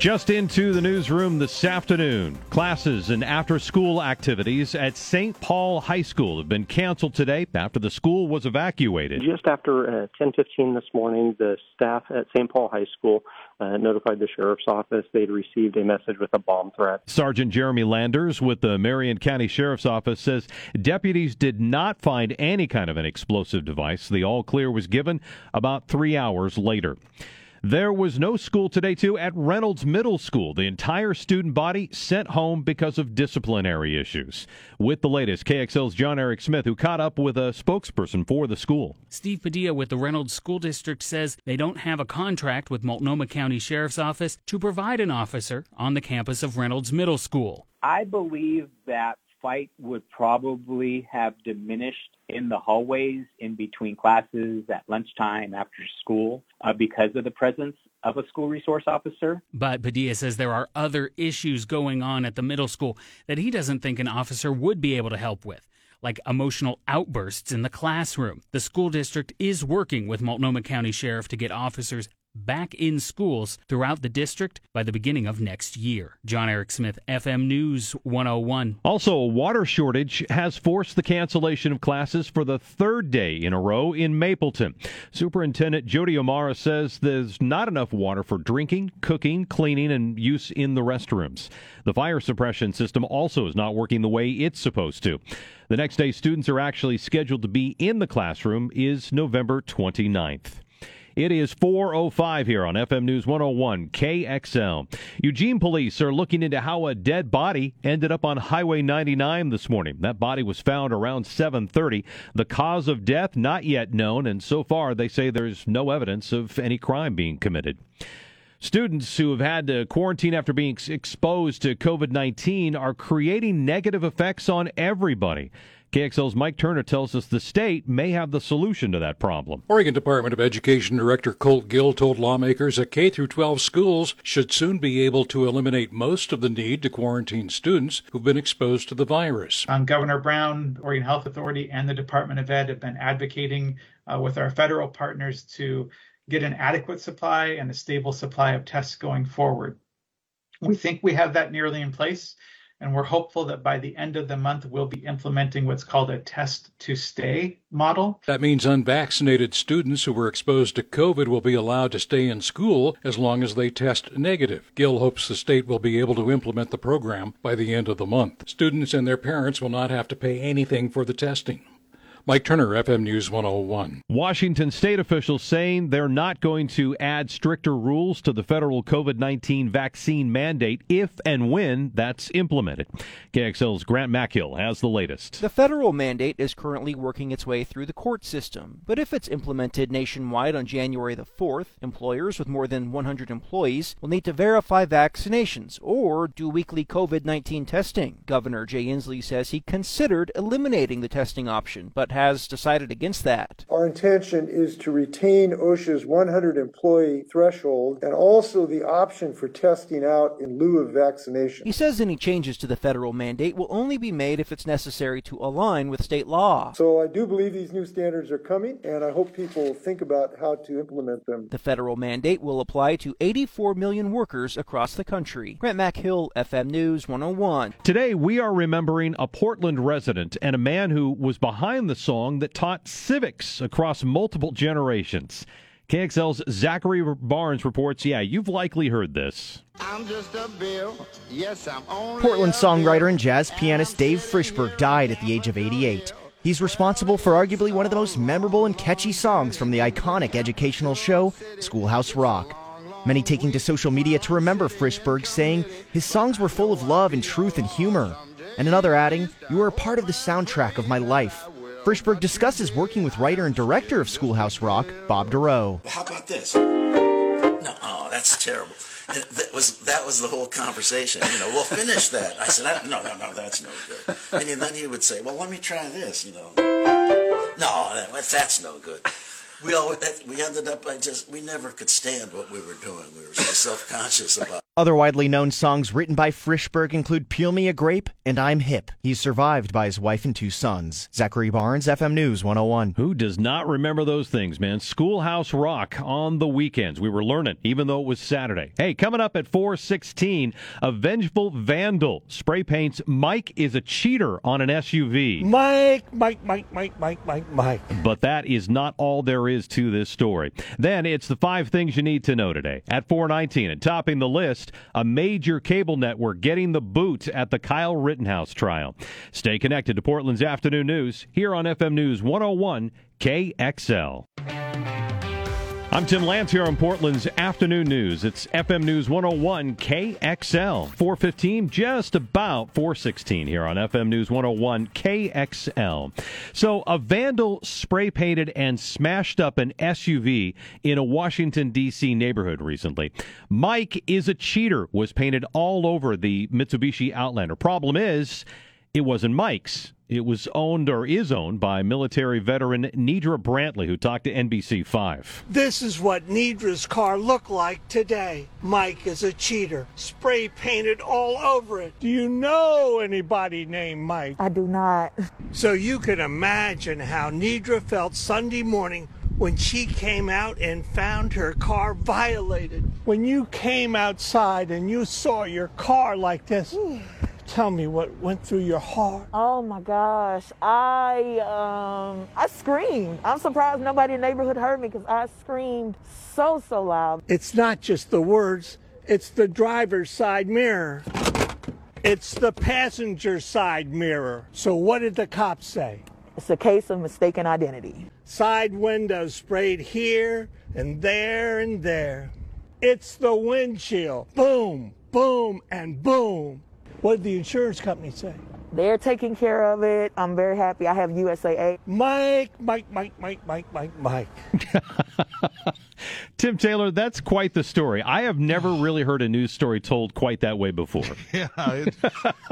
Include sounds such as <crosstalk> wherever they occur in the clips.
Just into the newsroom this afternoon. Classes and after school activities at St. Paul High School have been canceled today after the school was evacuated. Just after uh, 10:15 this morning, the staff at St. Paul High School uh, notified the sheriff's office they'd received a message with a bomb threat. Sergeant Jeremy Landers with the Marion County Sheriff's Office says deputies did not find any kind of an explosive device. The all clear was given about three hours later. There was no school today, too, at Reynolds Middle School. The entire student body sent home because of disciplinary issues. With the latest, KXL's John Eric Smith, who caught up with a spokesperson for the school. Steve Padilla with the Reynolds School District says they don't have a contract with Multnomah County Sheriff's Office to provide an officer on the campus of Reynolds Middle School. I believe that fight would probably have diminished in the hallways in between classes at lunchtime after school uh, because of the presence of a school resource officer. But Padilla says there are other issues going on at the middle school that he doesn't think an officer would be able to help with. Like emotional outbursts in the classroom. The school district is working with Multnomah County Sheriff to get officers back in schools throughout the district by the beginning of next year. John Eric Smith, FM News 101. Also, a water shortage has forced the cancellation of classes for the third day in a row in Mapleton. Superintendent Jody O'Mara says there's not enough water for drinking, cooking, cleaning, and use in the restrooms. The fire suppression system also is not working the way it's supposed to. The next day students are actually scheduled to be in the classroom is November 29th. It is 4:05 here on FM News 101 KXL. Eugene police are looking into how a dead body ended up on Highway 99 this morning. That body was found around 7:30. The cause of death not yet known and so far they say there's no evidence of any crime being committed. Students who have had to quarantine after being exposed to COVID 19 are creating negative effects on everybody. KXL's Mike Turner tells us the state may have the solution to that problem. Oregon Department of Education Director Colt Gill told lawmakers that K through 12 schools should soon be able to eliminate most of the need to quarantine students who've been exposed to the virus. Um, Governor Brown, Oregon Health Authority, and the Department of Ed have been advocating uh, with our federal partners to get an adequate supply and a stable supply of tests going forward. We think we have that nearly in place and we're hopeful that by the end of the month, we'll be implementing what's called a test to stay model. That means unvaccinated students who were exposed to COVID will be allowed to stay in school as long as they test negative. Gill hopes the state will be able to implement the program by the end of the month. Students and their parents will not have to pay anything for the testing. Mike Turner, FM News 101. Washington state officials saying they're not going to add stricter rules to the federal COVID 19 vaccine mandate if and when that's implemented. KXL's Grant McHill has the latest. The federal mandate is currently working its way through the court system, but if it's implemented nationwide on January the 4th, employers with more than 100 employees will need to verify vaccinations or do weekly COVID 19 testing. Governor Jay Inslee says he considered eliminating the testing option, but has decided against that. Our intention is to retain OSHA's 100 employee threshold and also the option for testing out in lieu of vaccination. He says any changes to the federal mandate will only be made if it's necessary to align with state law. So I do believe these new standards are coming, and I hope people think about how to implement them. The federal mandate will apply to 84 million workers across the country. Grant McHill, FM News 101. Today we are remembering a Portland resident and a man who was behind the song that taught civics across multiple generations. KXL's Zachary Barnes reports, yeah, you've likely heard this. Yes, Portland songwriter and jazz pianist Dave Frishberg died at the age of 88. He's responsible for arguably one of the most memorable and catchy songs from the iconic educational show, Schoolhouse Rock. Many taking to social media to remember Frishberg, saying his songs were full of love and truth and humor. And another adding, You are a part of the soundtrack of my life. Frishberg discusses working with writer and director of Schoolhouse Rock, Bob Dorough. How about this? No, oh, that's terrible. That was that was the whole conversation. You know, we'll finish that. I said, no, no, no, that's no good. And then he would say, well, let me try this. You know, no, that's no good we all we ended up I just we never could stand what we were doing. We were so self conscious about. Other widely known songs written by Frishberg include "Peel Me a Grape" and "I'm Hip." He's survived by his wife and two sons. Zachary Barnes, FM News 101. Who does not remember those things, man? Schoolhouse Rock on the weekends. We were learning, even though it was Saturday. Hey, coming up at 416, a vengeful vandal spray paints Mike is a cheater on an SUV. Mike, Mike, Mike, Mike, Mike, Mike, Mike. But that is not all there is to this story. Then it's the five things you need to know today. At 419 and topping the list, a major cable network getting the boot at the Kyle Rittenhouse trial. Stay connected to Portland's afternoon news here on FM News 101 KXL. I'm Tim Lance here on Portland's Afternoon News. It's FM News 101 KXL. 415, just about 416 here on FM News 101 KXL. So, a vandal spray painted and smashed up an SUV in a Washington, D.C. neighborhood recently. Mike is a cheater was painted all over the Mitsubishi Outlander. Problem is, it wasn't Mike's. It was owned or is owned by military veteran Nedra Brantley, who talked to NBC5. This is what Nedra's car looked like today. Mike is a cheater, spray painted all over it. Do you know anybody named Mike? I do not. So you can imagine how Nedra felt Sunday morning when she came out and found her car violated. When you came outside and you saw your car like this. Tell me what went through your heart. Oh my gosh. I um I screamed. I'm surprised nobody in the neighborhood heard me because I screamed so so loud. It's not just the words, it's the driver's side mirror. It's the passenger side mirror. So what did the cops say? It's a case of mistaken identity. Side windows sprayed here and there and there. It's the windshield. Boom, boom, and boom. What did the insurance company say? They're taking care of it. I'm very happy. I have USAA. Mike, Mike, Mike, Mike, Mike, Mike, Mike. <laughs> Tim Taylor, that's quite the story. I have never really heard a news story told quite that way before. <laughs> yeah. It,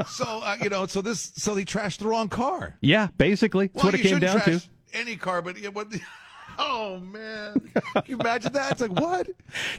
so uh, you know, so this, so they trashed the wrong car. Yeah, basically, that's well, what it came down to. Any car, but what? <laughs> Oh man, Can you imagine that? It's like what?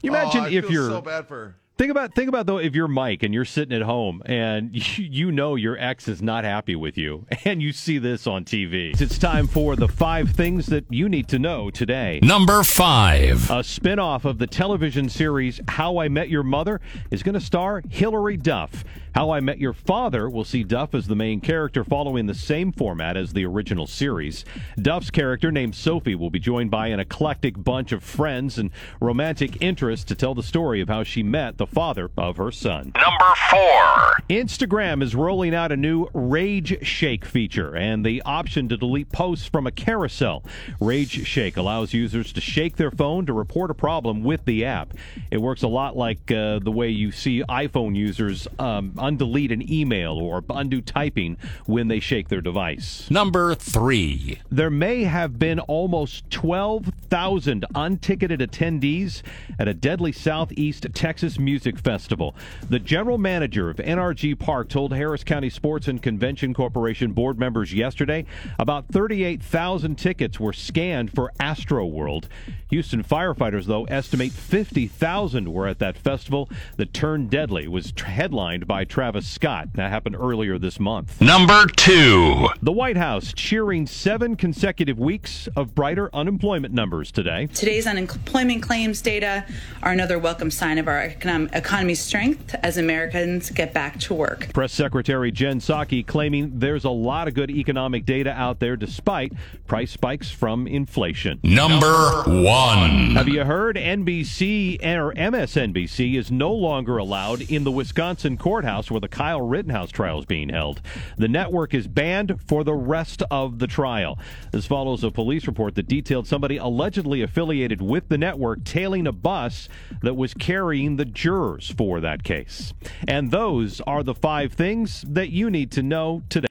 You imagine oh, if you're so bad for Think about think about though if you're Mike and you're sitting at home and you, <laughs> you, know your ex is not happy with you <laughs> and you see this on TV. It's time for the five things that you need to know today. Number 5. A spin-off of the television series How I Met Your Mother is going to star Hilary Duff. How I Met Your Father will see Duff as the main character following the same format as the original series. Duff's character named Sophie will be joined by an eclectic bunch of friends and romantic interests to tell the story of how she met the father of her son. Number four. Instagram is rolling out a new Rage Shake feature and the option to delete posts from a carousel. Rage Shake allows users to shake their phone to report a problem with the app. It works a lot like uh, the way you see iPhone users um, undelete an email or undo typing when they shake their device. Number three. There may have been almost 12,000 unticketed attendees at a deadly Southeast Texas music Music Festival. The general manager of NRG Park told Harris County Sports and Convention Corporation board members yesterday about 38,000 tickets were scanned for Astroworld. Houston firefighters, though, estimate 50,000 were at that festival that turned deadly. Was headlined by Travis Scott. That happened earlier this month. Number two. The White House cheering seven consecutive weeks of brighter unemployment numbers today. Today's unemployment claims data are another welcome sign of our economic Um, economy's strength as Americans get back to work. Press Secretary Jen Psaki claiming there's a lot of good economic data out there despite price spikes from inflation. Number one. Have you heard NBC or MSNBC is no longer allowed in the Wisconsin courthouse where the Kyle Rittenhouse trial is being held? The network is banned for the rest of the trial. This follows a police report that detailed somebody allegedly affiliated with the network tailing a bus that was carrying the jurors jurors for that case. And those are the five things that you need to know today.